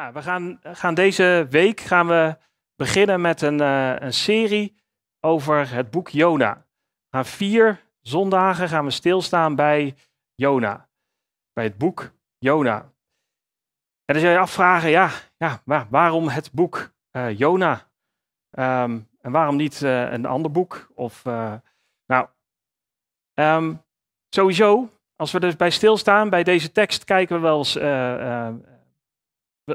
Ja, we gaan, gaan deze week gaan we beginnen met een, eh, een serie over het boek Jona. Gaan vier zondagen gaan we stilstaan bij Jona, bij het boek Jona. En dan zou je afvragen, ja, ja waarom het boek eh, Jona? Ehm, en waarom niet eh, een ander boek? Of, nou, ehm, sowieso, als we dus bij stilstaan, bij deze tekst kijken we wel eens,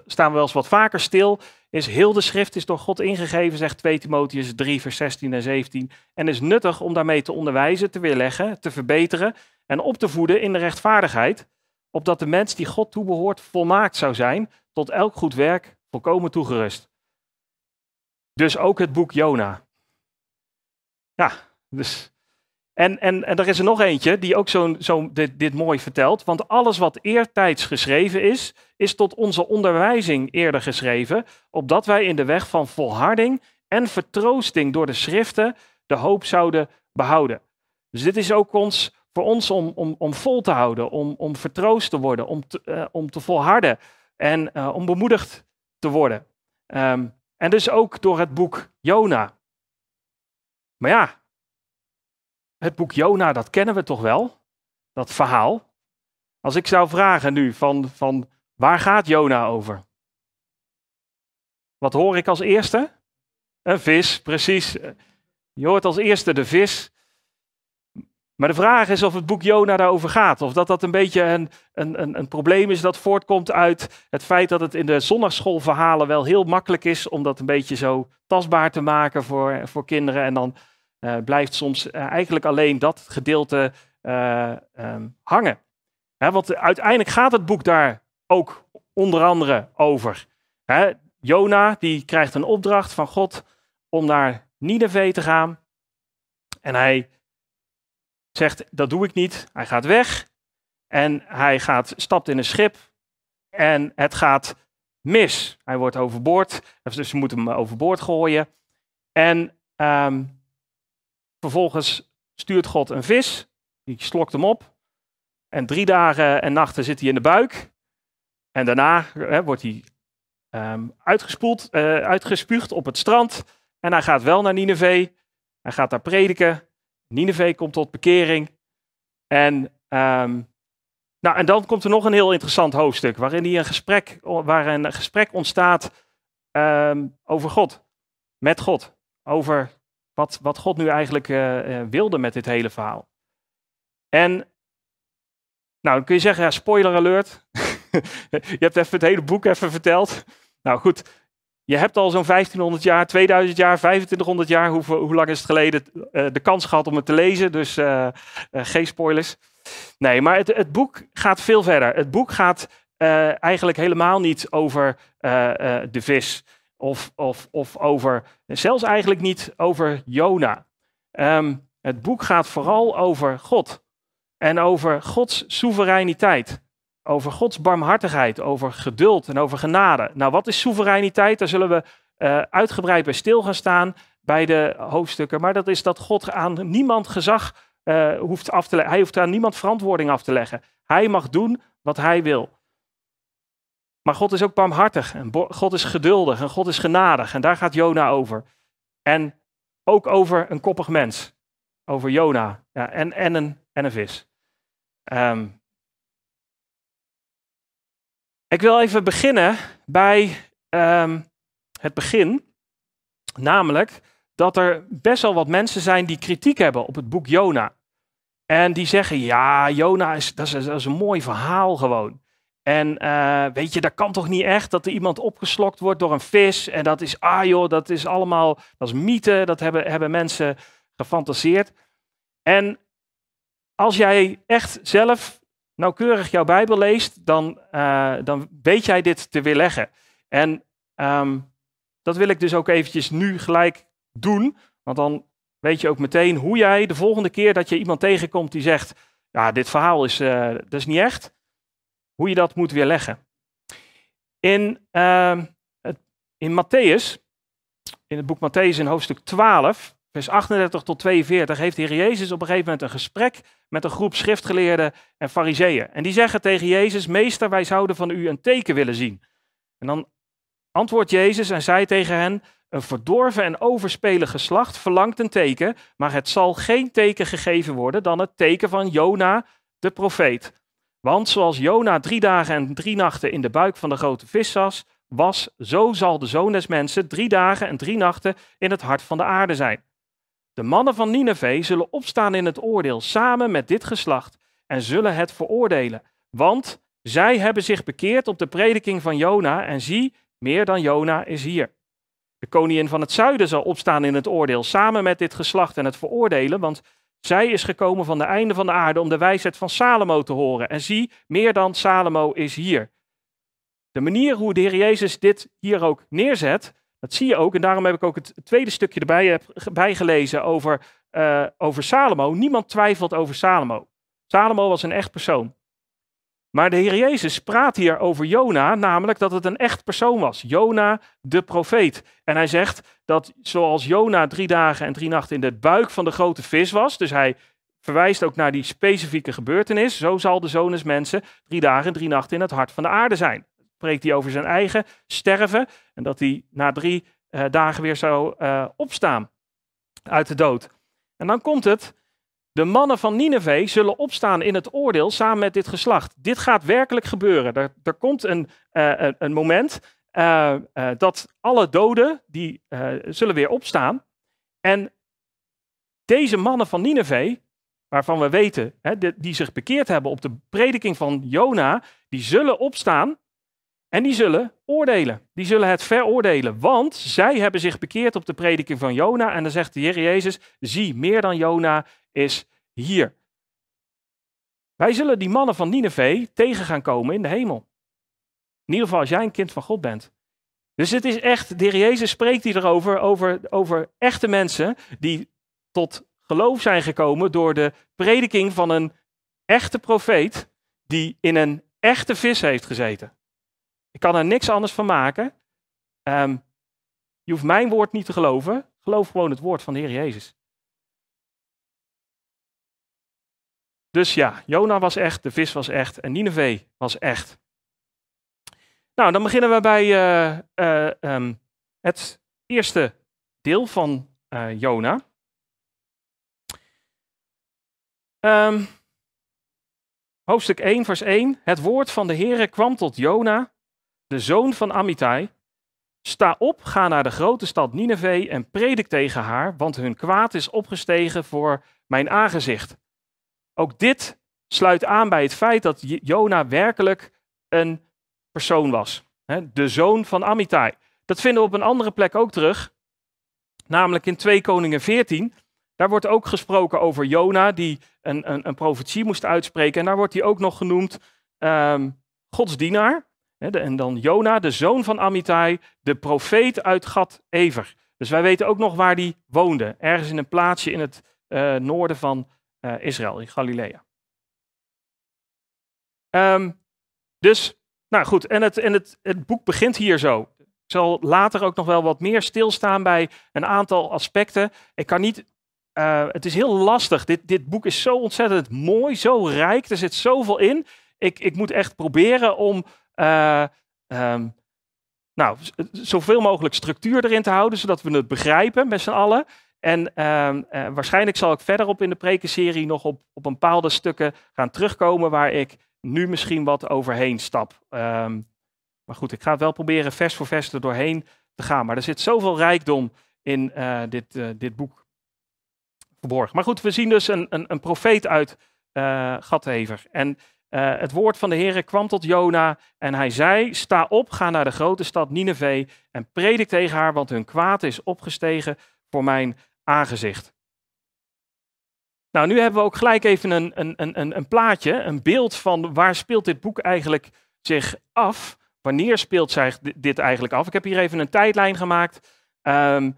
staan we wel eens wat vaker stil. Is heel de schrift is door God ingegeven, zegt 2 Timotheus 3, vers 16 en 17. En is nuttig om daarmee te onderwijzen, te weerleggen, te verbeteren en op te voeden in de rechtvaardigheid. Opdat de mens die God toebehoort volmaakt zou zijn, tot elk goed werk volkomen toegerust. Dus ook het boek Jona. Ja, dus. En, en, en er is er nog eentje die ook zo'n, zo'n, dit, dit mooi vertelt. Want alles wat eertijds geschreven is, is tot onze onderwijzing eerder geschreven. Opdat wij in de weg van volharding en vertroosting door de schriften de hoop zouden behouden. Dus dit is ook ons, voor ons om, om, om vol te houden, om, om vertroost te worden, om te, eh, om te volharden en eh, om bemoedigd te worden. Ehm, en dus ook door het boek Jona. Maar ja, het boek Jona, dat kennen we toch wel? Dat verhaal. Als ik zou vragen nu van, van waar gaat Jona over? Wat hoor ik als eerste? Een vis, precies. Je hoort als eerste de vis. Maar de vraag is of het boek Jona daarover gaat. Of dat dat een beetje een, een, een, probleem is dat voortkomt uit het feit dat het in de zondagschoolverhalen wel heel makkelijk is om dat een beetje zo tastbaar te maken voor, voor kinderen. En dan blijft soms eh, eigenlijk alleen dat gedeelte eh, ehm, hangen. Want uiteindelijk gaat het boek daar ook onder andere over. Jona die krijgt een opdracht van God om naar Nineveh te gaan. En hij zegt, dat doe ik niet. Hij gaat weg en hij gaat, stapt in een schip en het gaat mis. Hij wordt overboord, dus ze moeten hem overboord gooien. En ehm, vervolgens stuurt God een vis, die slokt hem op. En drie dagen en nachten zit hij in de buik. En daarna hè, wordt hij ehm, uitgespoeld, eh, uitgespuugd op het strand. En hij gaat wel naar Nineveh. Hij gaat daar prediken. Nineveh komt tot bekering. En, ehm, nou, en dan komt er nog een heel interessant hoofdstuk, waarin hij een gesprek, waar een gesprek ontstaat ehm, over God. Met God. Over wat, wat God nu eigenlijk eh, eh, wilde met dit hele verhaal. En, nou, dan kun je zeggen, ja, spoiler alert. je hebt even het hele boek even verteld. Nou goed, je hebt al zo'n 1500 jaar, 2000 jaar, 2500 jaar, hoe, hoe lang is het geleden, uh, de kans gehad om het te lezen. Dus geen spoilers. Nee, maar het, het, boek gaat veel verder. Het boek gaat eigenlijk helemaal niet over de vis. Of, of, of over, zelfs eigenlijk niet over Jona. Um, het boek gaat vooral over God. En over Gods soevereiniteit over Gods barmhartigheid, over geduld en over genade. Nou, wat is soevereiniteit? Daar zullen we uh, uitgebreid bij stil gaan staan bij de hoofdstukken. Maar dat is dat God aan niemand gezag uh, hoeft af te leggen. Hij hoeft aan niemand verantwoording af te leggen. Hij mag doen wat hij wil. Maar God is ook barmhartig en God is geduldig en God is genadig. En daar gaat Jona over. En ook over een koppig mens. Over Jona ja, en, en, een, en een vis. Um, ik wil even beginnen bij um, het begin. Namelijk dat er best wel wat mensen zijn die kritiek hebben op het boek Jona. En die zeggen, ja, Jona is, dat is, dat is een mooi verhaal gewoon. En uh, weet je, dat kan toch niet echt dat er iemand opgeslokt wordt door een vis. En dat is, ah joh, dat is allemaal, dat is mythe. Dat hebben, hebben mensen gefantaseerd. En als jij echt zelf nauwkeurig jouw Bijbel leest, dan, uh, dan weet jij dit te weerleggen. En um, dat wil ik dus ook eventjes nu gelijk doen, want dan weet je ook meteen hoe jij de volgende keer dat je iemand tegenkomt die zegt, ja, dit verhaal is, uh, dat is niet echt, hoe je dat moet weerleggen. In, het, in Matthäus, in het boek Matthäus in hoofdstuk 12, vers 38 tot 42, heeft de Heer Jezus op een gegeven moment een gesprek met een groep schriftgeleerden en fariseeën. En die zeggen tegen Jezus, meester, wij zouden van u een teken willen zien. En dan antwoordt Jezus en zei tegen hen, een verdorven en overspelen geslacht verlangt een teken, maar het zal geen teken gegeven worden dan het teken van Jona, de profeet. Want zoals Jona drie dagen en drie nachten in de buik van de grote vis was, zo zal de zoon des mensen drie dagen en drie nachten in het hart van de aarde zijn. De mannen van Nineveh zullen opstaan in het oordeel samen met dit geslacht en zullen het veroordelen. Want zij hebben zich bekeerd op de prediking van Jona en zie, meer dan Jona is hier. De koningin van het zuiden zal opstaan in het oordeel samen met dit geslacht en het veroordelen, want zij is gekomen van de einde van de aarde om de wijsheid van Salomo te horen. En zie, meer dan Salomo is hier. De manier hoe de Heer Jezus dit hier ook neerzet, dat zie je ook. En daarom heb ik ook het tweede stukje erbij bijgelezen over, uh, over Salomo. Niemand twijfelt over Salomo. Salomo was een echt persoon. Maar de Heer Jezus praat hier over Jona, namelijk dat het een echt persoon was. Jona, de profeet. En hij zegt dat zoals Jona drie dagen en drie nachten in de buik van de grote vis was, dus hij verwijst ook naar die specifieke gebeurtenis, zo zal de zoon des mensen drie dagen en drie nachten in het hart van de aarde zijn. Spreekt hij over zijn eigen sterven en dat hij na drie uh, dagen weer zou uh, opstaan uit de dood. En dan komt het, de mannen van Nineveh zullen opstaan in het oordeel samen met dit geslacht. Dit gaat werkelijk gebeuren. Er, komt een, uh, een moment uh, uh, dat alle doden, die zullen weer opstaan. En deze mannen van Nineveh, waarvan we weten, hè, die, die zich bekeerd hebben op de prediking van Jona, die zullen opstaan en die zullen oordelen. Die zullen het veroordelen, want zij hebben zich bekeerd op de prediking van Jona. En dan zegt de Heer Jezus, zie, meer dan Jona is hier. Wij zullen die mannen van Nineveh tegen gaan komen in de hemel. In ieder geval als jij een kind van God bent. Dus het is echt, de Heer Jezus spreekt hier over, over echte mensen die tot geloof zijn gekomen door de prediking van een echte profeet die in een echte vis heeft gezeten. Ik kan er niks anders van maken. Um, je hoeft mijn woord niet te geloven. Geloof gewoon het woord van de Heer Jezus. Dus ja, Jona was echt, de vis was echt en Nineveh was echt. Nou, dan beginnen we bij uh, uh, um, het eerste deel van uh, Jona. Um, hoofdstuk 1, vers 1. Het woord van de Heere kwam tot Jona, de zoon van Amittai. Sta op, ga naar de grote stad Nineveh en predik tegen haar, want hun kwaad is opgestegen voor mijn aangezicht. Ook dit sluit aan bij het feit dat Jona werkelijk een persoon was. De zoon van Amittai. Dat vinden we op een andere plek ook terug. Namelijk in 2 Koningen 14. Daar wordt ook gesproken over Jona, die een, een, een profetie moest uitspreken. En daar wordt hij ook nog genoemd um, Gods dienaar. En dan Jona, de zoon van Amittai, de profeet uit Gad Ever. Dus wij weten ook nog waar die woonde. Ergens in een plaatsje in het uh, noorden van uh, Israël, in Galilea. Um, dus, nou goed, en, het, en het, het boek begint hier zo. Ik zal later ook nog wel wat meer stilstaan bij een aantal aspecten. Ik kan niet, uh, het is heel lastig. Dit, dit boek is zo ontzettend mooi, zo rijk, er zit zoveel in. Ik, ik moet echt proberen om um, nou, zoveel mogelijk structuur erin te houden, zodat we het begrijpen met z'n allen. En uh, uh, waarschijnlijk zal ik verderop in de prekenserie nog op, op bepaalde stukken gaan terugkomen waar ik nu misschien wat overheen stap. Um, maar goed, ik ga wel proberen vers voor vers er doorheen te gaan. Maar er zit zoveel rijkdom in uh, dit, dit boek verborgen. Maar goed, we zien dus een, een, een profeet uit Gathever. En het woord van de Heer kwam tot Jona en hij zei, sta op, ga naar de grote stad Nineveh en predik tegen haar, want hun kwaad is opgestegen voor mijn aangezicht. Nou, nu hebben we ook gelijk even een, een, een, een plaatje, een beeld van waar speelt dit boek eigenlijk zich af? Wanneer speelt zich dit eigenlijk af? Ik heb hier even een tijdlijn gemaakt. Um,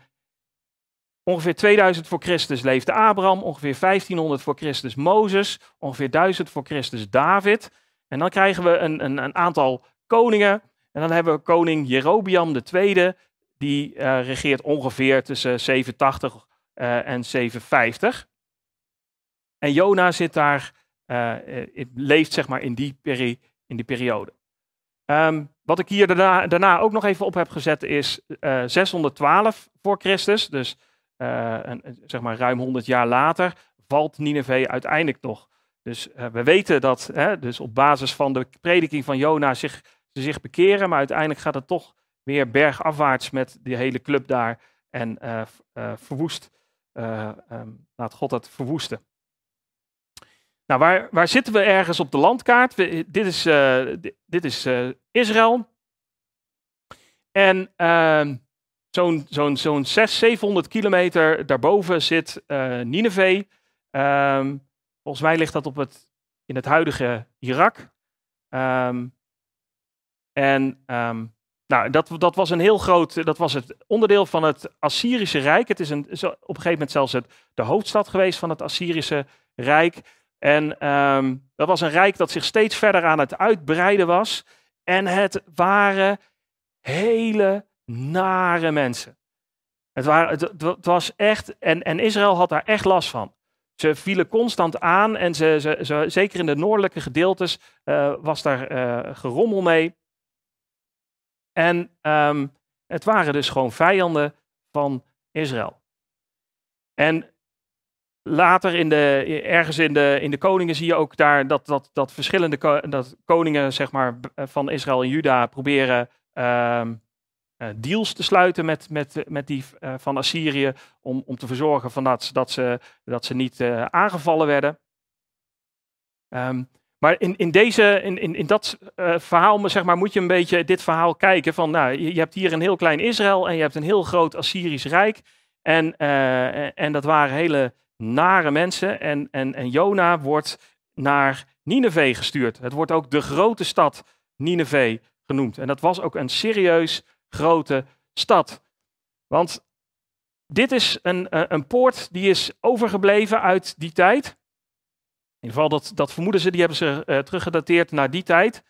ongeveer 2000 voor Christus leefde Abraham, ongeveer 1500 voor Christus Mozes, ongeveer 1000 voor Christus David. En dan krijgen we een, een, een aantal koningen. En dan hebben we koning Jerobiam II, die uh, regeert ongeveer tussen 780 uh, en 750. En Jona zit daar, uh, leeft zeg maar in die, peri in die periode. Ehm, wat ik hier daarna, daarna, ook nog even op heb gezet is 612 voor Christus. Dus een, zeg maar ruim 100 jaar later valt Nineveh uiteindelijk toch. Dus we weten dat hè, dus op basis van de prediking van Jona zich, ze zich bekeren. Maar uiteindelijk gaat het toch weer bergafwaarts met die hele club daar. En verwoest uh, laat God het verwoesten. Nou, waar, waar zitten we ergens op de landkaart? dit is, dit, is Israël. En ehm, zo'n zo'n zo'n 600, 700 kilometer daarboven zit Nineveh. Um, volgens mij ligt dat op het, in het huidige Irak. Um, en nou, dat, dat was een heel groot, dat was het onderdeel van het Assyrische Rijk. Het is een, op een gegeven moment zelfs het, de hoofdstad geweest van het Assyrische Rijk. En dat was een rijk dat zich steeds verder aan het uitbreiden was. En het waren hele nare mensen. Het, waren, het, was echt, en, en Israël had daar echt last van. Ze vielen constant aan en ze, ze, ze zeker in de noordelijke gedeeltes uh, was daar uh, gerommel mee. En um, het waren dus gewoon vijanden van Israël. En later in de, ergens in de, in de koningen zie je ook daar dat, dat, dat verschillende dat koningen zeg maar, van Israël en Juda proberen uh, deals te sluiten met, met, met die uh, van Assyrië om, om te verzorgen van dat, dat, ze, dat ze niet aangevallen werden. Um, maar in, in, deze, in, in, in dat uh, verhaal zeg maar, moet je een beetje dit verhaal kijken. Van, nou, je, je, hebt hier een heel klein Israël en je hebt een heel groot Assyrisch Rijk. En, en dat waren hele nare mensen. En, en, en Jona wordt naar Nineveh gestuurd. Het wordt ook de grote stad Nineveh genoemd. En dat was ook een serieus grote stad. Want dit is een, een poort die is overgebleven uit die tijd. In ieder geval, dat, dat vermoeden ze, die hebben ze uh, teruggedateerd naar die tijd.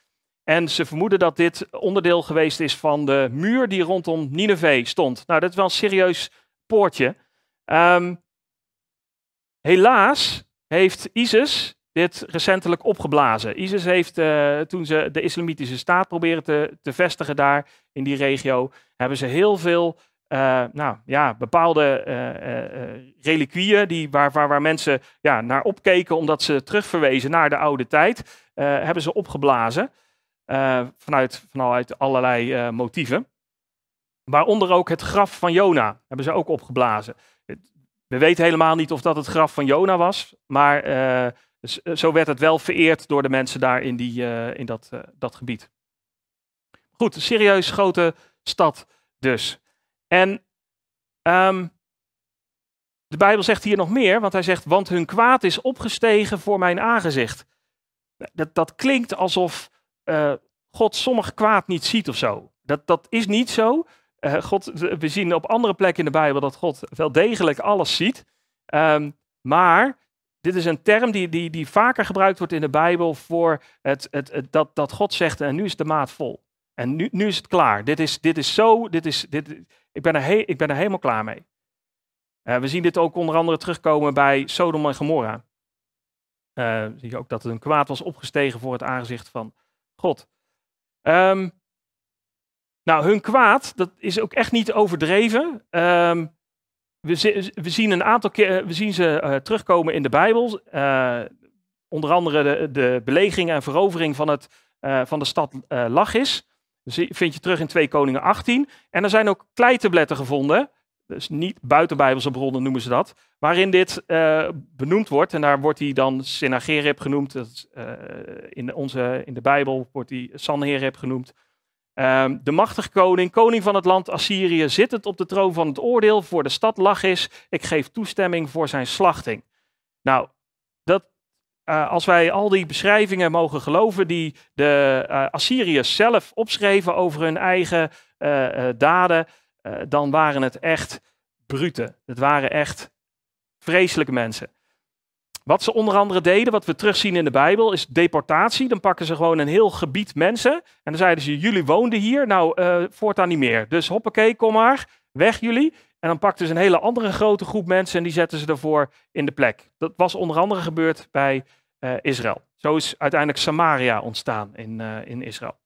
En ze vermoeden dat dit onderdeel geweest is van de muur die rondom Nineveh stond. Nou, dat is wel een serieus poortje. Um, helaas heeft ISIS dit recentelijk opgeblazen. ISIS heeft, uh, toen ze de islamitische staat proberen te, te vestigen daar in die regio, hebben ze heel veel uh, nou, ja, bepaalde uh, reliquieën die, waar, waar, waar mensen ja, naar opkeken omdat ze terugverwezen naar de oude tijd, hebben ze opgeblazen vanuit, vanuit allerlei motieven. Waaronder ook het graf van Jona hebben ze ook opgeblazen. We weten helemaal niet of dat het graf van Jona was, maar zo werd het wel vereerd door de mensen daar in, die, in dat, dat gebied. Goed, een serieus grote stad dus. En um, de Bijbel zegt hier nog meer, want hij zegt, want hun kwaad is opgestegen voor mijn aangezicht. Dat, dat klinkt alsof God sommig kwaad niet ziet of zo. Dat, dat is niet zo. God, we zien op andere plekken in de Bijbel dat God wel degelijk alles ziet. Um, maar dit is een term die, die, die vaker gebruikt wordt in de Bijbel voor het, het, het, dat, dat God zegt, en nu is de maat vol. En nu, nu is het klaar. Dit is, dit is zo, dit is, dit, ik ben er, ik ben er helemaal klaar mee. Uh, we zien dit ook onder andere terugkomen bij Sodom en Gomorra. Uh, zie je ook dat er een kwaad was opgestegen voor het aangezicht van God. Um, nou, hun kwaad, dat is ook echt niet overdreven. Um, we, we, zien een aantal keer, we zien ze uh, terugkomen in de Bijbel. onder andere de, de belegering en verovering van, het, van de stad Lachis. Vind je terug in 2 Koningen 18. En er zijn ook kleitabletten gevonden. Dus niet buitenbijbelse bronnen noemen ze dat. Waarin dit benoemd wordt. En daar wordt hij dan Sennacherib genoemd. Dat, in, onze, in de Bijbel wordt hij Sanherib genoemd. Um, de machtige koning, koning van het land Assyrië, zittend op de troon van het oordeel voor de stad Lachis. Ik geef toestemming voor zijn slachting. Nou, dat uh, als wij al die beschrijvingen mogen geloven die de uh, Assyriërs zelf opschreven over hun eigen uh, daden, dan waren het echt brute. Het waren echt vreselijke mensen. Wat ze onder andere deden, wat we terugzien in de Bijbel, is deportatie. Dan pakken ze gewoon een heel gebied mensen en dan zeiden ze, jullie woonden hier, nou voortaan niet meer. Dus hoppakee, kom maar, weg jullie. En dan pakten ze een hele andere grote groep mensen en die zetten ze ervoor in de plek. Dat was onder andere gebeurd bij uh, Israël. Zo is uiteindelijk Samaria ontstaan in, uh, in Israël.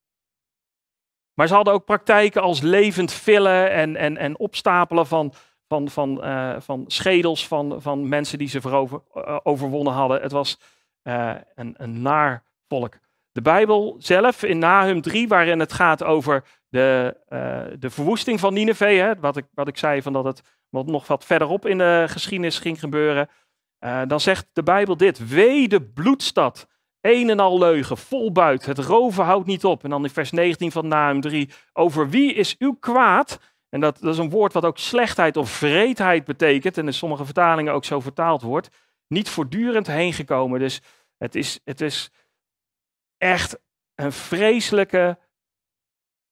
Maar ze hadden ook praktijken als levend villen en, en, en opstapelen van, van, van, uh, van schedels van, van mensen die ze verover, uh, overwonnen hadden. Het was uh, een, een naar volk. De Bijbel zelf in Nahum 3, waarin het gaat over de, de verwoesting van Nineveh, hè, wat, ik, wat ik zei van dat het wat nog wat verderop in de geschiedenis ging gebeuren. dan zegt de Bijbel dit: Wee de bloedstad, een en al leugen, vol buit, het roven houdt niet op. En dan in vers 19 van Nahum 3, over wie is uw kwaad? En dat, dat is een woord wat ook slechtheid of vreedheid betekent. En in sommige vertalingen ook zo vertaald wordt. Niet voortdurend heen gekomen. Dus het is, het is echt een vreselijke,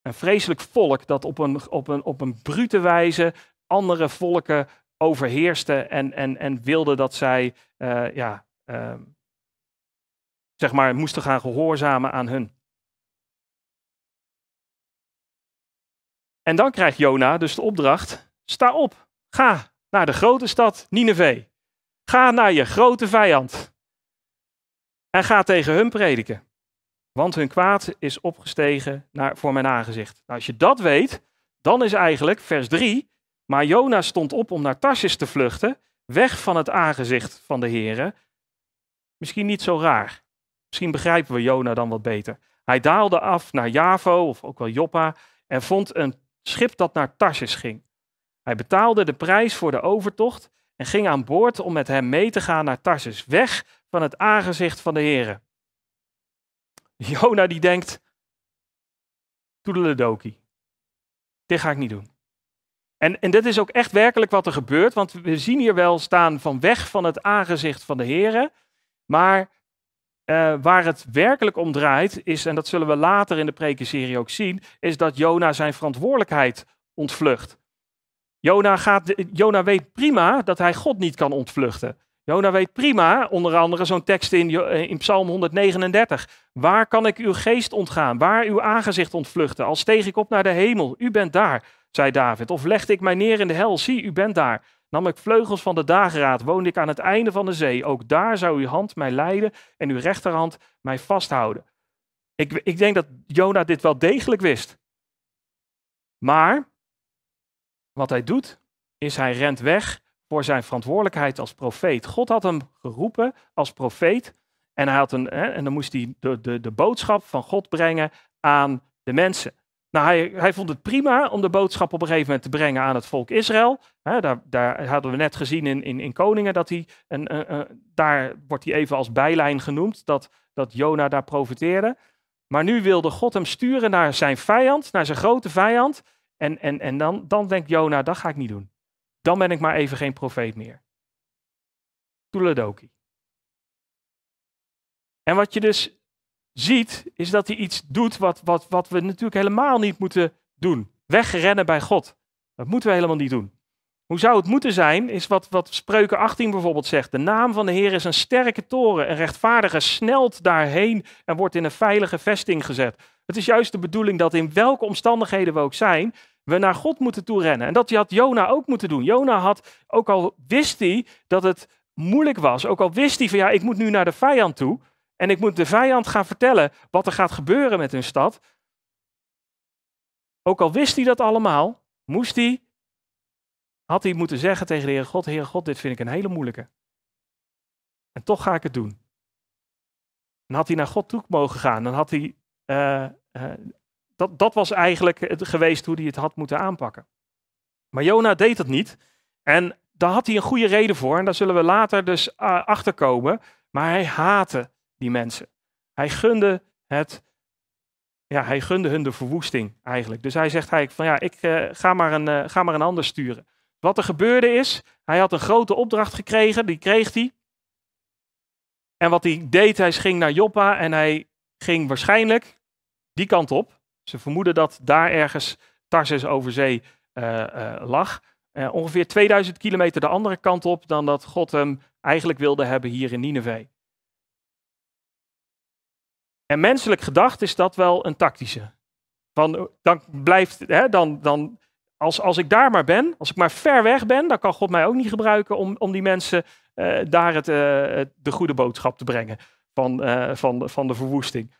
een vreselijk volk dat op een, op een, op een brute wijze andere volken overheerste en, en, en wilde dat zij uh, ja, uh, zeg maar, moesten gaan gehoorzamen aan hun. En dan krijgt Jona dus de opdracht: sta op, ga naar de grote stad Nineveh. Ga naar je grote vijand. En ga tegen hun prediken. Want hun kwaad is opgestegen naar, voor mijn aangezicht. Nou, als je dat weet, dan is eigenlijk vers 3. Maar Jona stond op om naar Tarsis te vluchten, weg van het aangezicht van de Heere. Misschien niet zo raar. Misschien begrijpen we Jona dan wat beter. Hij daalde af naar Javo, of ook wel Joppa, en vond een schip dat naar Tarsis ging. Hij betaalde de prijs voor de overtocht en ging aan boord om met hem mee te gaan naar Tarsis, weg van het aangezicht van de Heere. Jona die denkt, toedeledokie, dit ga ik niet doen. En, en dit is ook echt werkelijk wat er gebeurt, want we zien hier wel staan van weg van het aangezicht van de Heere, maar uh, waar het werkelijk om draait, is, en dat zullen we later in de prekenserie ook zien, is dat Jona zijn verantwoordelijkheid ontvlucht. Jona, gaat, weet prima dat hij God niet kan ontvluchten. Jona weet prima, onder andere zo'n tekst in, in Psalm 139. Waar kan ik uw geest ontgaan? Waar uw aangezicht ontvluchten? Al steeg ik op naar de hemel, u bent daar, zei David. Of legde ik mij neer in de hel, zie, u bent daar. Nam ik vleugels van de dageraad, woonde ik aan het einde van de zee. Ook daar zou uw hand mij leiden en uw rechterhand mij vasthouden. Ik, ik denk dat Jona dit wel degelijk wist. Maar wat hij doet, is hij rent weg voor zijn verantwoordelijkheid als profeet. God had hem geroepen als profeet. En, hij had een, hè, en dan moest hij de, de, de boodschap van God brengen aan de mensen. Nou, hij, hij, vond het prima om de boodschap op een gegeven moment te brengen aan het volk Israël. daar, daar, hadden we net gezien in, in, in Koningen dat hij, een, daar wordt hij even als bijlijn genoemd, dat, dat Jona daar profiteerde. Maar nu wilde God hem sturen naar zijn vijand, naar zijn grote vijand. En, en, en dan, dan denkt Jona, dat ga ik niet doen. Dan ben ik maar even geen profeet meer. Toeledoki. En wat je dus ziet, is dat hij iets doet wat, wat, wat we natuurlijk helemaal niet moeten doen. Wegrennen bij God. Dat moeten we helemaal niet doen. Hoe zou het moeten zijn, is wat, wat Spreuken 18 bijvoorbeeld zegt. De naam van de Heer is een sterke toren. Een rechtvaardige snelt daarheen en wordt in een veilige vesting gezet. Het is juist de bedoeling dat in welke omstandigheden we ook zijn, we naar God moeten toerennen. En dat had Jona ook moeten doen. Jona had, ook al wist hij dat het moeilijk was, ook al wist hij van ja, ik moet nu naar de vijand toe, en ik moet de vijand gaan vertellen wat er gaat gebeuren met hun stad. Ook al wist hij dat allemaal, moest hij, had hij moeten zeggen tegen de Heer God, Heer God, dit vind ik een hele moeilijke. En toch ga ik het doen. Dan had hij naar God toe mogen gaan. Dan had hij, uh, uh, dat, dat was eigenlijk geweest hoe hij het had moeten aanpakken. Maar Jona deed dat niet. En daar had hij een goede reden voor. En daar zullen we later dus uh, achter komen. Maar hij haatte die mensen. Hij gunde het, ja, hij gunde hun de verwoesting eigenlijk. Dus hij zegt eigenlijk van ja, ik uh, ga, maar een, uh, ga maar een ander sturen. Wat er gebeurde is, hij had een grote opdracht gekregen, die kreeg hij. En wat hij deed, hij ging naar Joppa en hij ging waarschijnlijk die kant op. Ze vermoeden dat daar ergens Tarsus over zee uh, lag. ongeveer 2000 kilometer de andere kant op dan dat God hem eigenlijk wilde hebben hier in Nineveh. En menselijk gedacht is dat wel een tactische. Van, dan blijft, hè, dan, dan, als, als ik daar maar ben, als ik maar ver weg ben, dan kan God mij ook niet gebruiken om, om die mensen uh, daar het, uh, de goede boodschap te brengen van, uh, van, van de verwoesting.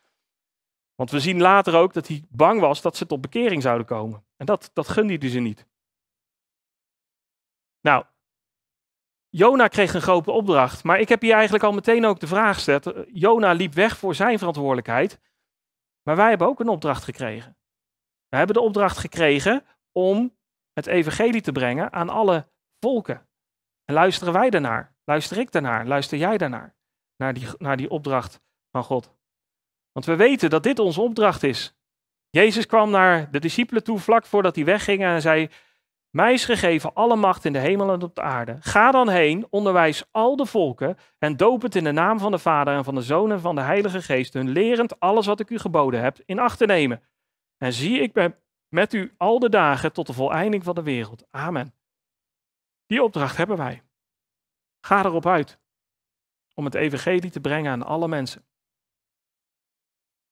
Want we zien later ook dat hij bang was dat ze tot bekering zouden komen. En dat, dat gunde hij ze niet. Nou, Jona kreeg een grote opdracht, maar ik heb hier eigenlijk al meteen ook de vraag gesteld. Jona liep weg voor zijn verantwoordelijkheid, maar wij hebben ook een opdracht gekregen. We hebben de opdracht gekregen om het evangelie te brengen aan alle volken. En luisteren wij daarnaar? Luister ik daarnaar? Luister jij daarnaar? Naar die, naar die opdracht van God. Want we weten dat dit onze opdracht is. Jezus kwam naar de discipelen toe vlak voordat hij wegging en zei: Mij is gegeven alle macht in de hemel en op de aarde. Ga dan heen, onderwijs al de volken en doop het in de naam van de Vader en van de Zoon en van de Heilige Geest, hun lerend alles wat ik u geboden heb in acht te nemen. En zie, ik ben met u al de dagen tot de voleinding van de wereld. Amen. Die opdracht hebben wij. Ga erop uit om het evangelie te brengen aan alle mensen.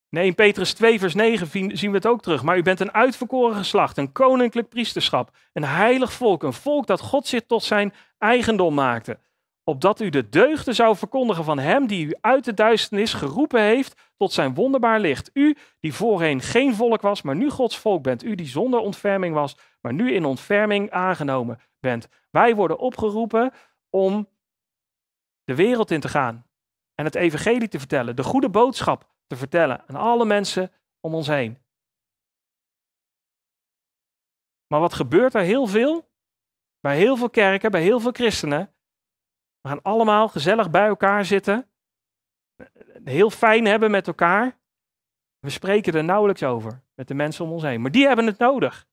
Nee, in Petrus 2, vers 9 zien we het ook terug. Maar u bent een uitverkoren geslacht, een koninklijk priesterschap, een heilig volk, een volk dat God zich tot zijn eigendom maakte. Opdat u de deugden zou verkondigen van hem die u uit de duisternis geroepen heeft tot zijn wonderbaar licht. U die voorheen geen volk was, maar nu Gods volk bent. U die zonder ontferming was, maar nu in ontferming aangenomen bent. Wij worden opgeroepen om de wereld in te gaan en het evangelie te vertellen, de goede boodschap te vertellen aan alle mensen om ons heen. Maar wat gebeurt er heel veel? Bij heel veel kerken, bij heel veel christenen. We gaan allemaal gezellig bij elkaar zitten. Heel fijn hebben met elkaar. We spreken er nauwelijks over met de mensen om ons heen. Maar die hebben het nodig.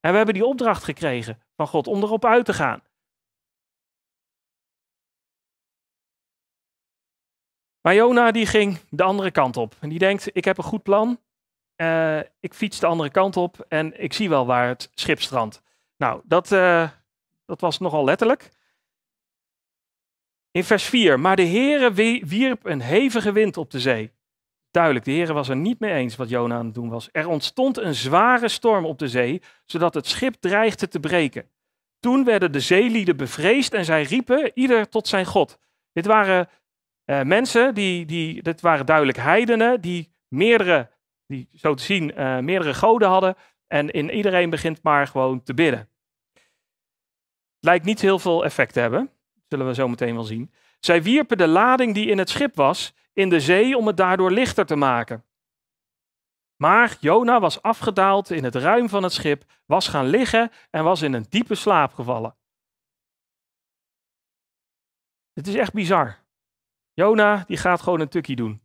En we hebben die opdracht gekregen van God om erop uit te gaan. Maar Jona die ging de andere kant op. En die denkt, ik heb een goed plan. Uh, ik fiets de andere kant op en ik zie wel waar het schip strandt. Nou, dat, uh, dat was nogal letterlijk. In vers 4, maar de Heere wierp een hevige wind op de zee. Duidelijk, de Heere was er niet mee eens wat Jona aan het doen was. Er ontstond een zware storm op de zee, zodat het schip dreigde te breken. Toen werden de zeelieden bevreesd en zij riepen ieder tot zijn God. Dit waren uh, mensen, die, die, dit waren duidelijk heidenen, die meerdere, die zo te zien, uh, meerdere goden hadden. En in iedereen begint maar gewoon te bidden. Lijkt niet heel veel effect te hebben, zullen we zo meteen wel zien. Zij wierpen de lading die in het schip was in de zee om het daardoor lichter te maken. Maar Jona was afgedaald in het ruim van het schip, was gaan liggen en was in een diepe slaap gevallen. Het is echt bizar. Jona, die gaat gewoon een tukkie doen.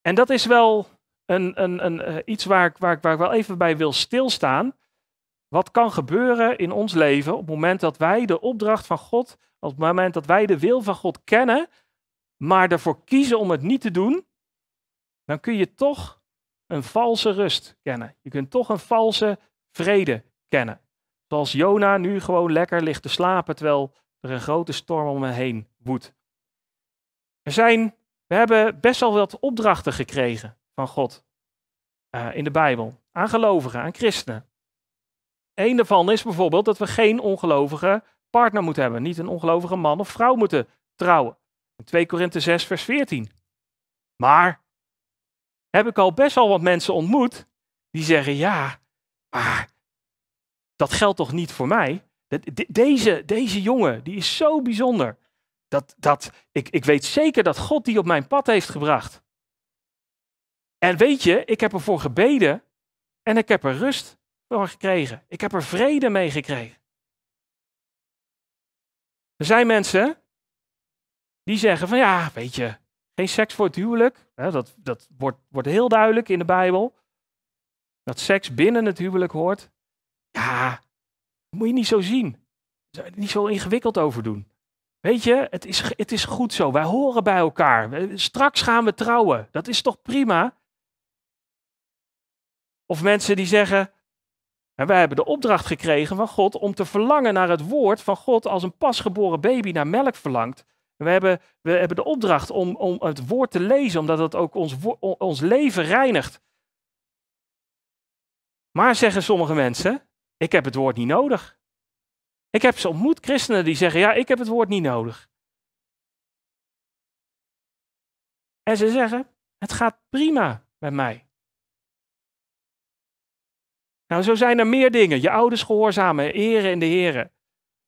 En dat is wel een, een, een, uh, iets waar ik, waar, ik, waar ik wel even bij wil stilstaan. Wat kan gebeuren in ons leven op het moment dat wij de opdracht van God, op het moment dat wij de wil van God kennen, maar ervoor kiezen om het niet te doen, dan kun je toch een valse rust kennen. Je kunt toch een valse vrede kennen. Zoals Jona nu gewoon lekker ligt te slapen terwijl er een grote storm om me heen woedt. Er zijn, we hebben best wel wat opdrachten gekregen van God uh, in de Bijbel. Aan gelovigen, aan christenen. Eén daarvan is bijvoorbeeld dat we geen ongelovige partner moeten hebben. Niet een ongelovige man of vrouw moeten trouwen. In 2 Korinthe 6, vers 14. Maar heb ik al best wel wat mensen ontmoet die zeggen: ja, maar dat geldt toch niet voor mij? Deze, deze jongen, die is zo bijzonder. Dat, dat, ik, ik weet zeker dat God die op mijn pad heeft gebracht. En weet je, ik heb ervoor gebeden en ik heb er rust voor gekregen. Ik heb er vrede mee gekregen. Er zijn mensen die zeggen van ja, weet je, geen seks voor het huwelijk. Dat, dat wordt, wordt heel duidelijk in de Bijbel. Dat seks binnen het huwelijk hoort. Ja, moet je niet zo zien. Niet zo ingewikkeld over doen. Weet je, het is, het is goed zo. Wij horen bij elkaar. Straks gaan we trouwen. Dat is toch prima? Of mensen die zeggen, en wij hebben de opdracht gekregen van God om te verlangen naar het woord van God als een pasgeboren baby naar melk verlangt. we hebben, we hebben de opdracht om, om het woord te lezen, omdat het ook ons, ons leven reinigt. Maar zeggen sommige mensen, ik heb het woord niet nodig. Ik heb ze ontmoet, christenen die zeggen, ja, ik heb het woord niet nodig. En ze zeggen, het gaat prima met mij. Nou, zo zijn er meer dingen. Je ouders gehoorzamen, eren in de heren.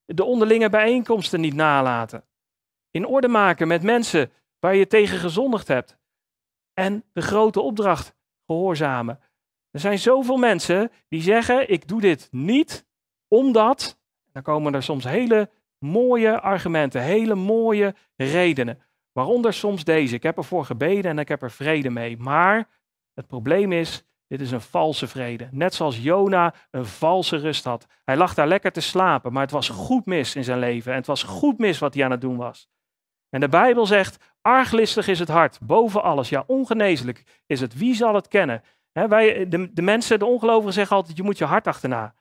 De onderlinge bijeenkomsten niet nalaten. In orde maken met mensen waar je tegen gezondigd hebt. En de grote opdracht gehoorzamen. Er zijn zoveel mensen die zeggen: Ik doe dit niet omdat. Dan komen er soms hele mooie argumenten, hele mooie redenen. Waaronder soms deze: Ik heb ervoor gebeden en ik heb er vrede mee. Maar het probleem is: dit is een valse vrede. Net zoals Jona een valse rust had. Hij lag daar lekker te slapen, maar het was goed mis in zijn leven. En het was goed mis wat hij aan het doen was. En de Bijbel zegt: arglistig is het hart, boven alles. Ja, ongeneeslijk is het. Wie zal het kennen? Wij, de, de mensen, de ongelovigen zeggen altijd: je moet je hart achterna.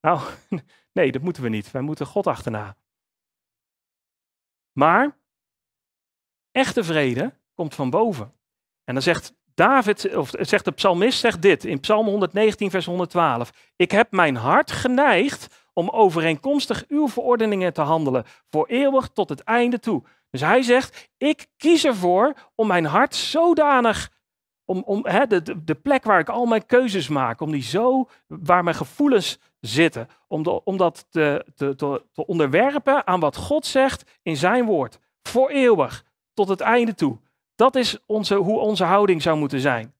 Nou, nee, dat moeten we niet. Wij moeten God achterna. Maar echte vrede komt van boven. En dan zegt David, of zegt de psalmist, zegt dit in Psalm 119, vers 112. Ik heb mijn hart geneigd om overeenkomstig uw verordeningen te handelen, voor eeuwig tot het einde toe. Dus hij zegt, ik kies ervoor om mijn hart zodanig, om, om hè, de, de plek waar ik al mijn keuzes maak, om die zo, waar mijn gevoelens zitten, om, dat te, te, te, te onderwerpen aan wat God zegt in zijn woord, voor eeuwig, tot het einde toe. Dat is onze, hoe onze houding zou moeten zijn.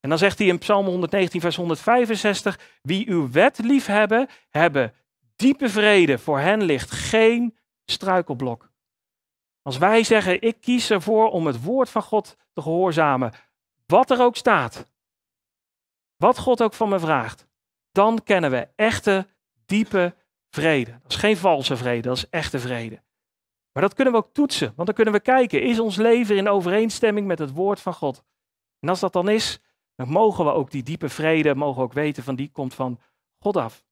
En dan zegt hij in Psalm 119, vers 165: Wie uw wet liefhebben, hebben diepe vrede. Voor hen ligt geen struikelblok. Als wij zeggen: Ik kies ervoor om het woord van God te gehoorzamen, wat er ook staat, wat God ook van me vraagt, dan kennen we echte, diepe vrede. Dat is geen valse vrede, dat is echte vrede. Maar dat kunnen we ook toetsen, want dan kunnen we kijken, is ons leven in overeenstemming met het woord van God? En als dat dan is, dan mogen we ook die diepe vrede, mogen we ook weten van die komt van God af.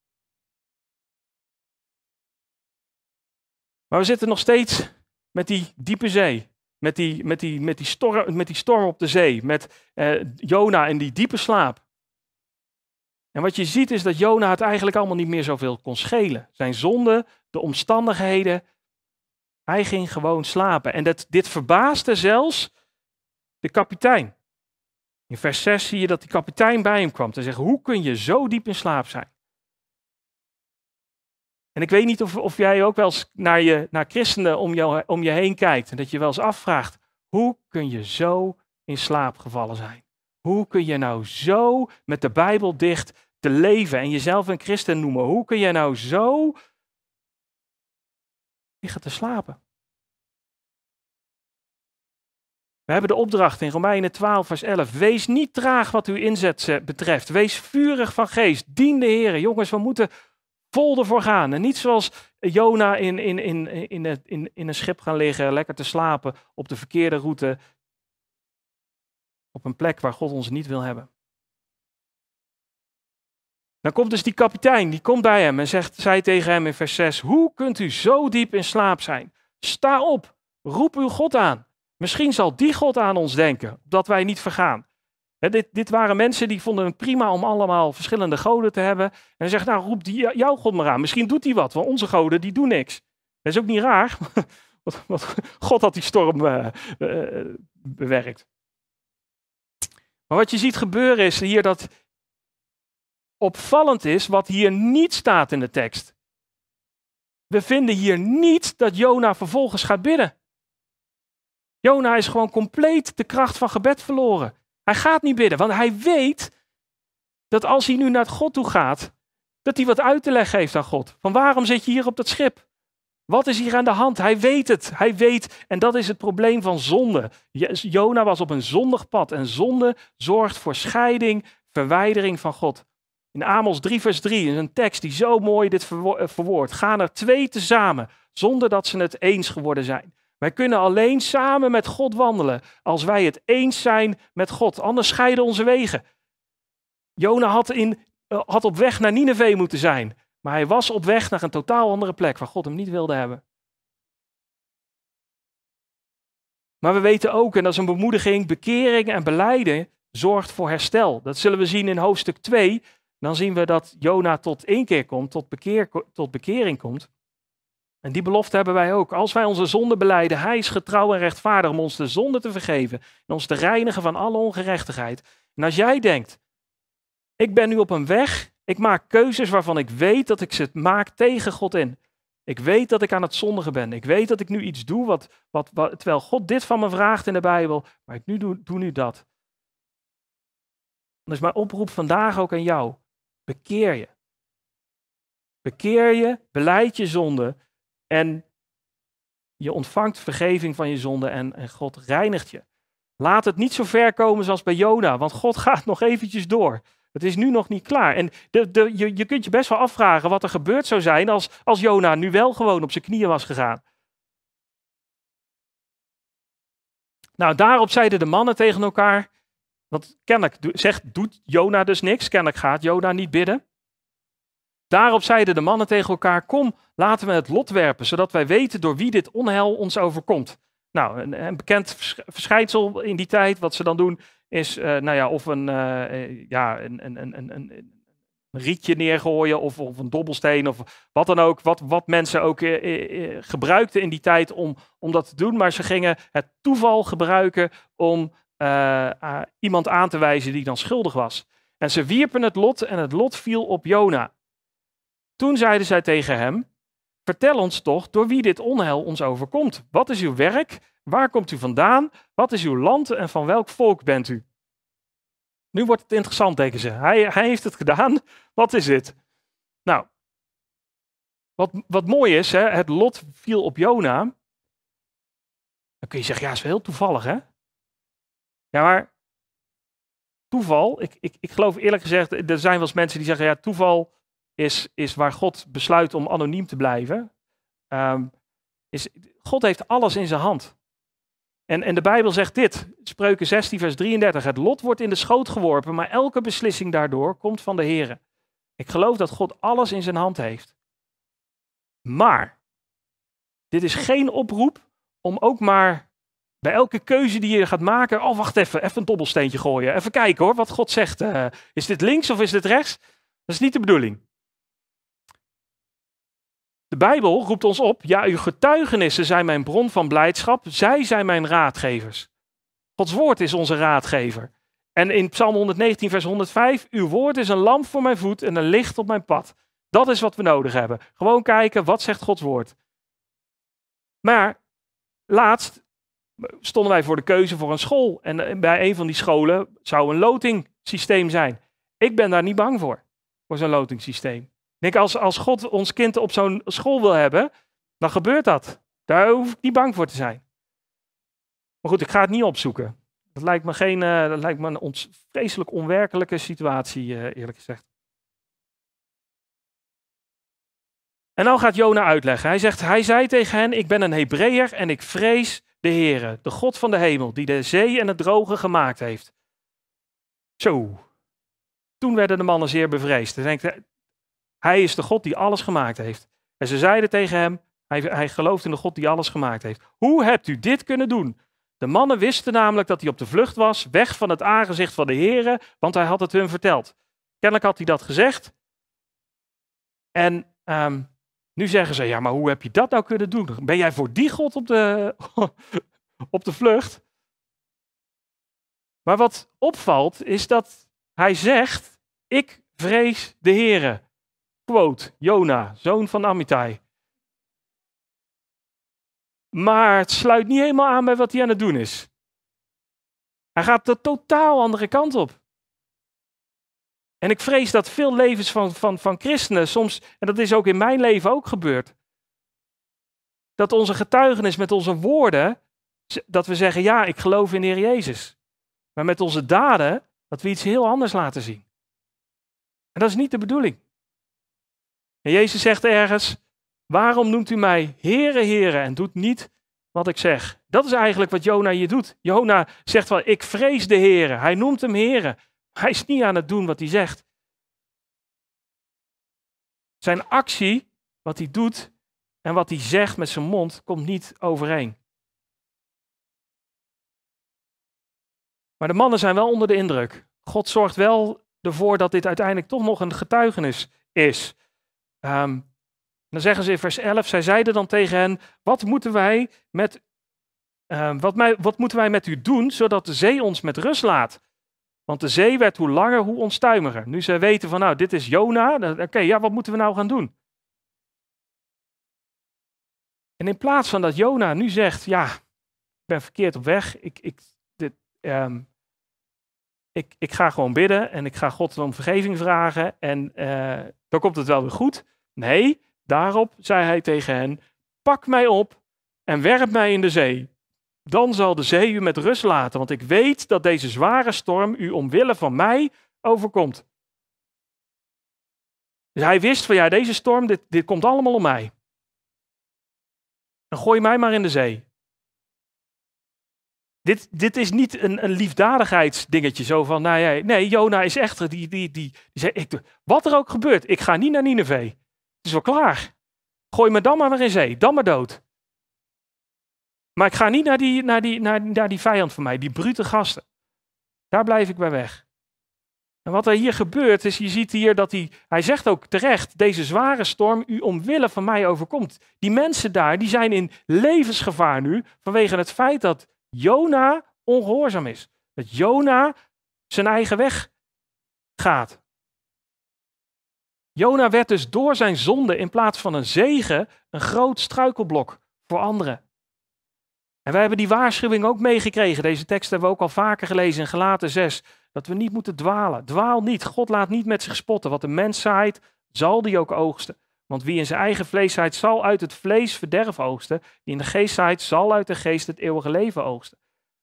Maar we zitten nog steeds met die diepe zee, met die, met die, met die, storm, met die storm op de zee, met eh, Jona in die diepe slaap. En wat je ziet is dat Jona het eigenlijk allemaal niet meer zoveel kon schelen. Zijn zonde, de omstandigheden, hij ging gewoon slapen. En dat, dit verbaasde zelfs de kapitein. In vers 6 zie je dat die kapitein bij hem kwam te zeggen: Hoe kun je zo diep in slaap zijn? En ik weet niet of, of jij ook wel eens naar, je, naar christenen om je, om je heen kijkt en dat je wel eens afvraagt: Hoe kun je zo in slaap gevallen zijn? Hoe kun je nou zo met de Bijbel dicht te leven en jezelf een christen noemen? Hoe kun je nou zo liggen te slapen. We hebben de opdracht in Romeinen 12, vers 11. Wees niet traag wat uw inzet betreft. Wees vurig van geest. Dien de Heer. Jongens, we moeten vol ervoor gaan. En niet zoals Jona in, in, in, in, in, in een schip gaan liggen, lekker te slapen op de verkeerde route. Op een plek waar God ons niet wil hebben. Dan komt dus die kapitein, die komt bij hem en zegt, zei tegen hem in vers 6, hoe kunt u zo diep in slaap zijn? Sta op, roep uw God aan. Misschien zal die God aan ons denken, dat wij niet vergaan. Dit, dit, waren mensen die vonden het prima om allemaal verschillende goden te hebben. En hij zegt, nou roep die, jouw God maar aan. Misschien doet hij wat, want onze goden die doen niks. Dat is ook niet raar, want God had die storm uh, uh, bewerkt. Maar wat je ziet gebeuren is hier dat opvallend is wat hier niet staat in de tekst. We vinden hier niet dat Jona vervolgens gaat bidden. Jona is gewoon compleet de kracht van gebed verloren. Hij gaat niet bidden, want hij weet dat als hij nu naar God toe gaat, dat hij wat uit te leggen heeft aan God. Van waarom zit je hier op dat schip? Wat is hier aan de hand? Hij weet het. Hij weet. En dat is het probleem van zonde. Jona was op een zondig pad. En zonde zorgt voor scheiding, verwijdering van God. In Amos 3, vers 3 is een tekst die zo mooi dit eh, verwoordt. Gaan er twee tezamen, zonder dat ze het eens geworden zijn. Wij kunnen alleen samen met God wandelen als wij het eens zijn met God. Anders scheiden onze wegen. Jona had, in, eh, had op weg naar Nineveh moeten zijn. Maar hij was op weg naar een totaal andere plek waar God hem niet wilde hebben. Maar we weten ook, en dat is een bemoediging, bekering en beleiden zorgt voor herstel. Dat zullen we zien in hoofdstuk 2 dan zien we dat Jona tot één keer komt, tot, bekeer, tot bekering komt. En die belofte hebben wij ook. Als wij onze zonde beleiden, hij is getrouw en rechtvaardig om ons de zonde te vergeven en ons te reinigen van alle ongerechtigheid. En als jij denkt, ik ben nu op een weg, ik maak keuzes waarvan ik weet dat ik ze maak tegen God in. Ik weet dat ik aan het zondigen ben. Ik weet dat ik nu iets doe wat, wat, wat terwijl God dit van me vraagt in de Bijbel, maar ik nu doe, doe nu dat. Dan is mijn oproep vandaag ook aan jou. Bekeer je. Bekeer je, beleid je zonde en je ontvangt vergeving van je zonde en, God reinigt je. Laat het niet zo ver komen zoals bij Jona, want God gaat nog eventjes door. Het is nu nog niet klaar. En de, de, je, je kunt je best wel afvragen wat er gebeurd zou zijn als, als Jona nu wel gewoon op zijn knieën was gegaan. Nou, daarop zeiden de mannen tegen elkaar, want kennelijk zegt, doet Jona dus niks, kennelijk gaat Jona niet bidden. Daarop zeiden de mannen tegen elkaar: Kom, laten we het lot werpen, zodat wij weten door wie dit onheil ons overkomt. Nou, een, een bekend verschijnsel in die tijd, wat ze dan doen, is uh, nou ja, of een, uh, ja, een, een, een, rietje neergooien of, of een dobbelsteen of wat dan ook. Wat, wat mensen ook gebruikten in die tijd om, om dat te doen. Maar ze gingen het toeval gebruiken om iemand aan te wijzen die dan schuldig was. En ze wierpen het lot en het lot viel op Jona. Toen zeiden zij tegen hem: Vertel ons toch door wie dit onheil ons overkomt. Wat is uw werk? Waar komt u vandaan? Wat is uw land en van welk volk bent u? Nu wordt het interessant, denken ze. Hij, hij heeft het gedaan. Wat is dit? Nou, wat, wat mooi is, hè, het lot viel op Jona. Dan kun je zeggen, ja, is wel heel toevallig, hè? Ja, maar toeval, ik, ik, ik geloof eerlijk gezegd, er zijn wel eens mensen die zeggen, ja, toeval is, is waar God besluit om anoniem te blijven. Ehm, is, God heeft alles in zijn hand. En, en de Bijbel zegt dit, Spreuken 16, vers 33. Het lot wordt in de schoot geworpen, maar elke beslissing daardoor komt van de Heer. Ik geloof dat God alles in zijn hand heeft. Maar, dit is geen oproep om ook maar bij elke keuze die je gaat maken, oh wacht even, even een dobbelsteentje gooien. Even kijken hoor, wat God zegt. Uh, is dit links of is dit rechts? Dat is niet de bedoeling. De Bijbel roept ons op, ja, uw getuigenissen zijn mijn bron van blijdschap, zij zijn mijn raadgevers. Gods woord is onze raadgever. En in Psalm 119, vers 105, uw woord is een lamp voor mijn voet en een licht op mijn pad. Dat is wat we nodig hebben. Gewoon kijken, wat zegt Gods woord? Maar laatst stonden wij voor de keuze voor een school. En bij een van die scholen zou een lotingsysteem zijn. Ik ben daar niet bang voor, voor zo'n lotingsysteem. Denk, als, als God ons kind op zo'n school wil hebben, dan gebeurt dat. Daar hoef ik niet bang voor te zijn. Maar goed, ik ga het niet opzoeken. Dat lijkt me, geen, uh, dat lijkt me een vreselijk onwerkelijke situatie, uh, eerlijk gezegd. En nou gaat Jona uitleggen. Hij zegt, hij zei tegen hen, ik ben een Hebreeër en ik vrees de Heere, de God van de hemel, die de zee en het droge gemaakt heeft. Zo. Toen werden de mannen zeer bevreesd. Hij denkt, hij is de God die alles gemaakt heeft. En ze zeiden tegen hem, hij, hij gelooft in de God die alles gemaakt heeft. Hoe hebt u dit kunnen doen? De mannen wisten namelijk dat hij op de vlucht was, weg van het aangezicht van de heren, want hij had het hun verteld. Kennelijk had hij dat gezegd. En um, nu zeggen ze, ja, maar hoe heb je dat nou kunnen doen? Ben jij voor die God op de, op de vlucht? Maar wat opvalt is dat hij zegt, ik vrees de heren. Quote, Jona, zoon van Amittai. Maar het sluit niet helemaal aan bij wat hij aan het doen is. Hij gaat de totaal andere kant op. En ik vrees dat veel levens van, van, van christenen soms, en dat is ook in mijn leven ook gebeurd, dat onze getuigenis met onze woorden, dat we zeggen, ja, ik geloof in de Heer Jezus. Maar met onze daden, dat we iets heel anders laten zien. En dat is niet de bedoeling. En Jezus zegt ergens, waarom noemt u mij Heere, Heere en doet niet wat ik zeg? Dat is eigenlijk wat Jona hier doet. Jona zegt wel, ik vrees de Heere. Hij noemt hem Heere. Hij is niet aan het doen wat hij zegt. Zijn actie, wat hij doet en wat hij zegt met zijn mond, komt niet overeen. Maar de mannen zijn wel onder de indruk. God zorgt wel ervoor dat dit uiteindelijk toch nog een getuigenis is. Ehm, dan zeggen ze in vers 11, zij zeiden dan tegen hen, wat moeten wij met, ehm, wat, mij, wat moeten wij met u doen, zodat de zee ons met rust laat? Want de zee werd hoe langer, hoe onstuimiger. Nu ze weten van, nou, dit is Jona, oké, ja, wat moeten we nou gaan doen? En in plaats van dat Jona nu zegt, ja, ik ben verkeerd op weg, ik, ik, dit, ehm, ik, ik ga gewoon bidden en ik ga God om vergeving vragen en uh, dan komt het wel weer goed. Nee, daarop zei hij tegen hen, pak mij op en werp mij in de zee. Dan zal de zee u met rust laten, want ik weet dat deze zware storm u omwille van mij overkomt. Dus hij wist van ja, deze storm, dit, dit komt allemaal om mij. Dan gooi mij maar in de zee. Dit, dit is niet een, een liefdadigheidsdingetje, zo van, nou ja, nee, Jona is echt, die, die, die, zei, ik, wat er ook gebeurt, ik ga niet naar Nineveh. Het is wel klaar. Gooi me dan maar weer in zee, dan maar dood. Maar ik ga niet naar die, naar die, naar, naar die vijand van mij, die brute gasten. Daar blijf ik bij weg. En wat er hier gebeurt is, je ziet hier dat hij, hij zegt ook terecht, deze zware storm u omwille van mij overkomt. Die mensen daar, die zijn in levensgevaar nu vanwege het feit dat Jona ongehoorzaam is. Dat Jona zijn eigen weg gaat. Jona werd dus door zijn zonde in plaats van een zegen een groot struikelblok voor anderen. En wij hebben die waarschuwing ook meegekregen. Deze tekst hebben we ook al vaker gelezen in Gelaten 6. Dat we niet moeten dwalen. Dwaal niet. God laat niet met zich spotten. Wat de mens zaait, zal die ook oogsten. Want wie in zijn eigen vlees zal uit het vlees verderf oogsten. Die in de geest zaait, zal uit de geest het eeuwige leven oogsten.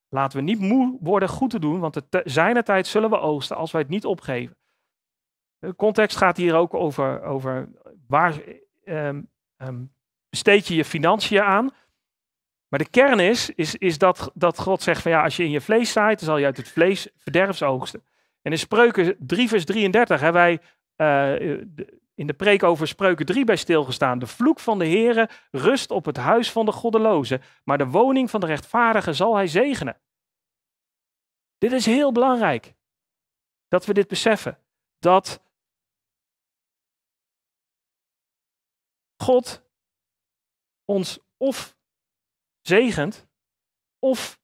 Laten we niet moe worden goed te doen, want de zijne tijd zullen we oogsten als wij het niet opgeven. De context gaat hier ook over, over waar um, um, besteed je je financiën aan. Maar de kern is, is, is dat, dat God zegt van ja, als je in je vlees zaait, dan zal je uit het vlees verderfs oogsten. En in Spreuken 3 vers 33 hebben wij uh, in de preek over Spreuken 3 bij stilgestaan. De vloek van de Heere rust op het huis van de goddeloze, maar de woning van de rechtvaardige zal hij zegenen. Dit is heel belangrijk, dat we dit beseffen. Dat God ons of zegent, of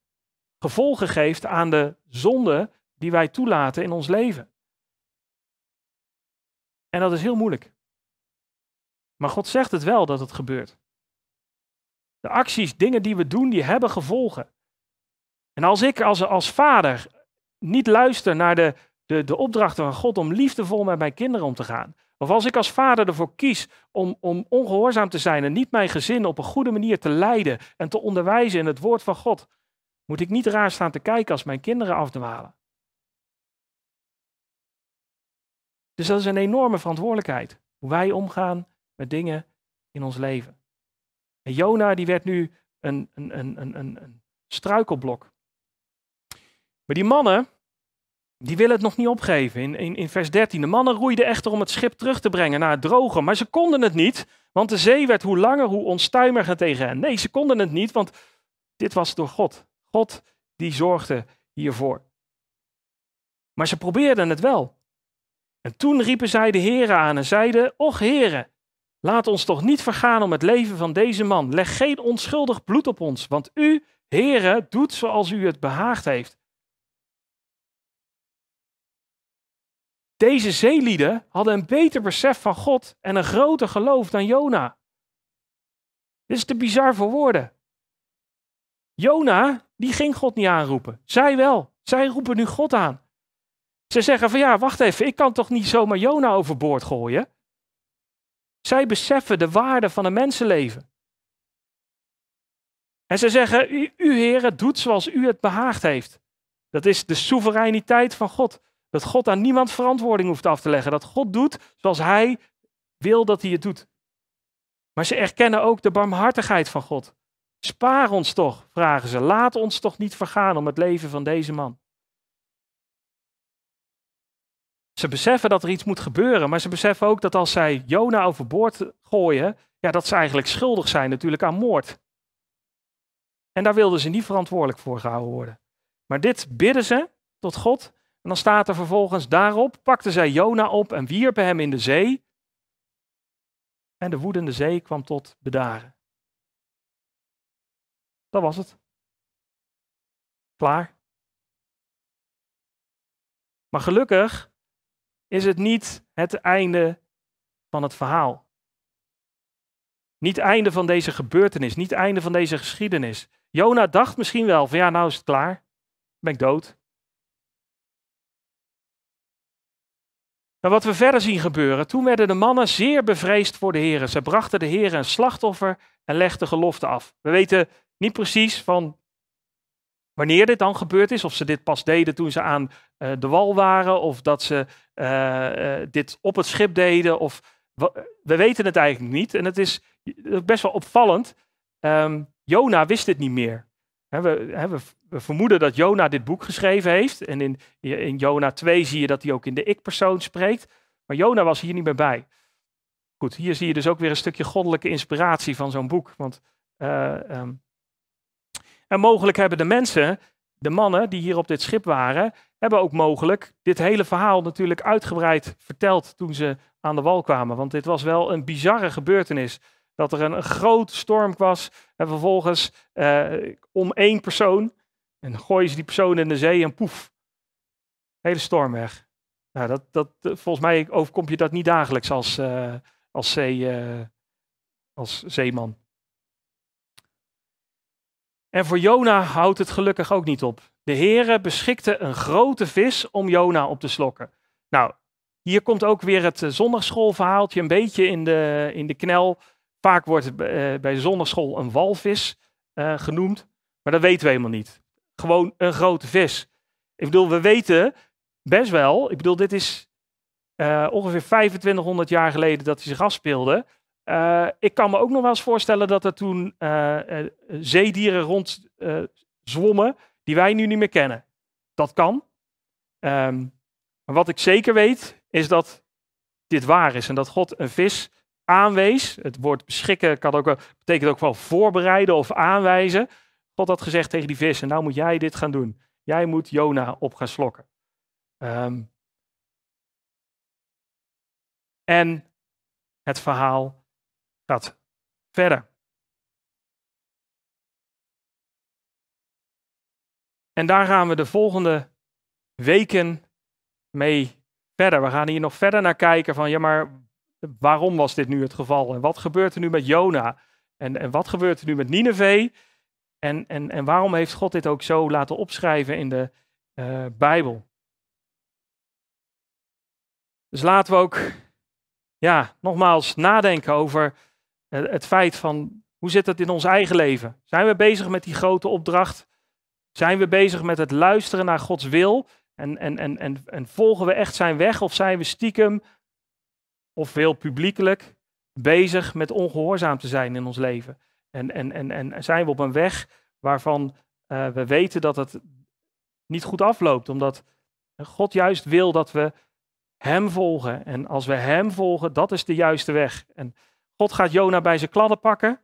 gevolgen geeft aan de zonde die wij toelaten in ons leven. En dat is heel moeilijk. Maar God zegt het wel dat het gebeurt. De acties, dingen die we doen, die hebben gevolgen. En als ik als, als vader niet luister naar de, de, de opdrachten van God om liefdevol met mijn kinderen om te gaan, of als ik als vader ervoor kies om, om ongehoorzaam te zijn en niet mijn gezin op een goede manier te leiden en te onderwijzen in het woord van God, moet ik niet raar staan te kijken als mijn kinderen afdwalen. Dus dat is een enorme verantwoordelijkheid. Hoe wij omgaan met dingen in ons leven. En Jona die werd nu een, een, een, een, een struikelblok. Maar die mannen, die willen het nog niet opgeven. In, in, in vers 13. De mannen roeiden echter om het schip terug te brengen naar het droge. Maar ze konden het niet, want de zee werd hoe langer, hoe onstuimiger tegen hen. Nee, ze konden het niet, want dit was door God. God die zorgde hiervoor. Maar ze probeerden het wel. En toen riepen zij de heren aan en zeiden, och heren, laat ons toch niet vergaan om het leven van deze man. Leg geen onschuldig bloed op ons, want u, heren, doet zoals u het behaagd heeft. Deze zeelieden hadden een beter besef van God en een groter geloof dan Jona. Dit is te bizar voor woorden. Jona, die ging God niet aanroepen. Zij wel. Zij roepen nu God aan. Ze zeggen van ja, wacht even, ik kan toch niet zomaar Jona overboord gooien? Zij beseffen de waarde van een mensenleven. En ze zeggen, u, u heren, doet zoals u het behaagd heeft. Dat is de soevereiniteit van God. Dat God aan niemand verantwoording hoeft af te leggen. Dat God doet zoals hij wil dat hij het doet. Maar ze erkennen ook de barmhartigheid van God. Spaar ons toch, vragen ze. Laat ons toch niet vergaan om het leven van deze man. Ze beseffen dat er iets moet gebeuren, maar ze beseffen ook dat als zij Jona overboord gooien, ja, dat ze eigenlijk schuldig zijn natuurlijk aan moord. En daar wilden ze niet verantwoordelijk voor gehouden worden. Maar dit bidden ze tot God En dan staat er vervolgens, daarop pakten zij Jona op en wierpen hem in de zee. En de woedende zee kwam tot bedaren. Dat was het. Klaar. Maar gelukkig is het niet het einde van het verhaal. Niet het einde van deze gebeurtenis, niet het einde van deze geschiedenis. Jona dacht misschien wel van ja, nou is het klaar. Ben ik dood. Maar wat we verder zien gebeuren, toen werden de mannen zeer bevreesd voor de heren. Ze brachten de heren een slachtoffer en legden gelofte af. We weten niet precies van wanneer dit dan gebeurd is. Of ze dit pas deden toen ze aan uh, de wal waren. Of dat ze dit op het schip deden. Of we weten het eigenlijk niet. En het is best wel opvallend. Um, Jona wist dit niet meer. We, we, vermoeden dat Jona dit boek geschreven heeft. En in, in Jona 2 zie je dat hij ook in de ik-persoon spreekt. Maar Jona was hier niet meer bij. Goed, hier zie je dus ook weer een stukje goddelijke inspiratie van zo'n boek. Want um, en mogelijk hebben de mensen, de mannen die hier op dit schip waren, hebben ook mogelijk dit hele verhaal natuurlijk uitgebreid verteld toen ze aan de wal kwamen. Want dit was wel een bizarre gebeurtenis. Dat er een, een grote storm was en vervolgens eh, om één persoon, en gooien ze die persoon in de zee en poef, hele storm weg. Nou, dat, dat, volgens mij overkomt je dat niet dagelijks als, uh, als, zee, uh, als zeeman. En voor Jona houdt het gelukkig ook niet op. De Heere beschikte een grote vis om Jona op te slokken. Nou, hier komt ook weer het zondagschoolverhaaltje een beetje in de, in de knel. Vaak wordt uh, bij zondagschool een walvis uh, genoemd, maar dat weten we helemaal niet. Gewoon een grote vis. Ik bedoel, we weten best wel, ik bedoel, dit is ongeveer 2500 jaar geleden dat hij zich afspeelde. Uh, ik kan me ook nog wel eens voorstellen dat er toen uh, uh, zeedieren rond zwommen die wij nu niet meer kennen. Dat kan. Um, maar wat ik zeker weet is dat dit waar is en dat God een vis aanwees. Het woord beschikken kan ook, betekent ook wel voorbereiden of aanwijzen. God had gezegd tegen die vis, en nou moet jij dit gaan doen. Jij moet Jona op gaan slokken. Um, en het verhaal verder. En daar gaan we de volgende weken mee verder. We gaan hier nog verder naar kijken van, ja maar waarom was dit nu het geval? En wat gebeurt er nu met Jona? En, en wat gebeurt er nu met Nineveh? En, en, en waarom heeft God dit ook zo laten opschrijven in de uh, Bijbel? Dus laten we ook, ja, nogmaals nadenken over het feit van hoe zit het in ons eigen leven? Zijn we bezig met die grote opdracht? Zijn we bezig met het luisteren naar Gods wil? En, en, en, en, en volgen we echt zijn weg? Of zijn we stiekem, of veel publiekelijk, bezig met ongehoorzaam te zijn in ons leven? En, en, en, en zijn we op een weg waarvan uh, we weten dat het niet goed afloopt, omdat God juist wil dat we Hem volgen. En als we Hem volgen, dat is de juiste weg. En God gaat Jona bij zijn kladden pakken.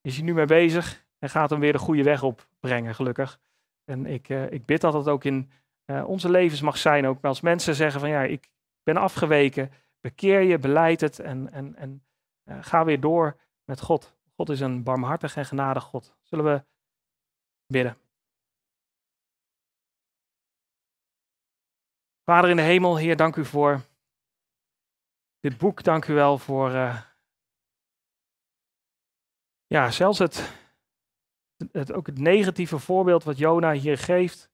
Is hij nu mee bezig en gaat hem weer de goede weg opbrengen, gelukkig. En ik, uh, ik bid dat het ook in uh, onze levens mag zijn. Ook als mensen zeggen van ja, ik ben afgeweken. Bekeer je, beleid het en, en, en uh, ga weer door met God. God is een barmhartig en genadig God. Zullen we bidden. Vader in de hemel, Heer, dank u voor dit boek. Dank u wel voor ja, zelfs het, het, ook het negatieve voorbeeld wat Jona hier geeft.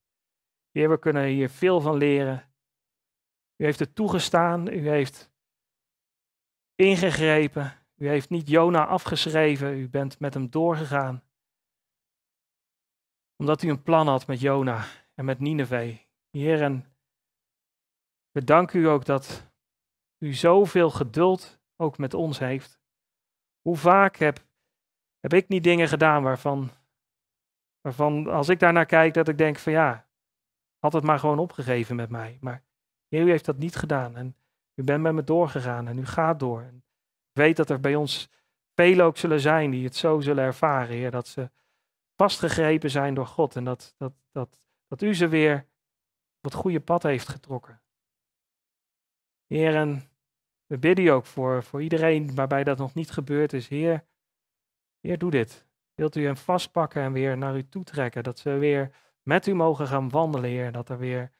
We kunnen hier veel van leren. U heeft het toegestaan, u heeft ingegrepen, u heeft niet Jona afgeschreven, u bent met hem doorgegaan. Omdat u een plan had met Jona en met Nineveh. Heer, en we u ook dat u zoveel geduld ook met ons heeft. Hoe vaak heb heb ik niet dingen gedaan waarvan, waarvan als ik daarnaar kijk, dat ik denk van ja, had het maar gewoon opgegeven met mij. Maar u heeft dat niet gedaan en u bent met me doorgegaan en u gaat door. En ik weet dat er bij ons velen ook zullen zijn die het zo zullen ervaren, Heer, dat ze vastgegrepen zijn door God en dat, dat, dat, dat u ze weer het goede pad heeft getrokken. Heer, en we bidden u ook voor, voor iedereen waarbij dat nog niet gebeurd is. Heer, Heer, doe dit. Wilt u hen vastpakken en weer naar u toetrekken, dat ze weer met u mogen gaan wandelen, Heer. Dat er weer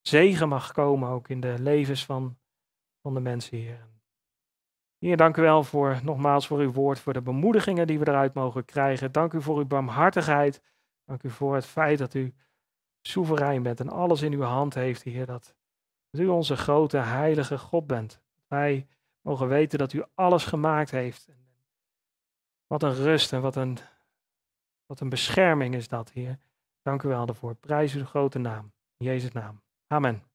zegen mag komen ook in de levens van, van de mensen, Heer. Heer, dank u wel voor, nogmaals voor uw woord, voor de bemoedigingen die we eruit mogen krijgen. Dank u voor uw barmhartigheid. Dank u voor het feit dat u soeverein bent en alles in uw hand heeft, Heer. Dat u onze grote, heilige God bent. Wij mogen weten dat u alles gemaakt heeft. Wat een rust en wat een, wat een bescherming is dat, Heer. Dank u wel daarvoor. Prijs uw grote naam. In Jezus' naam. Amen.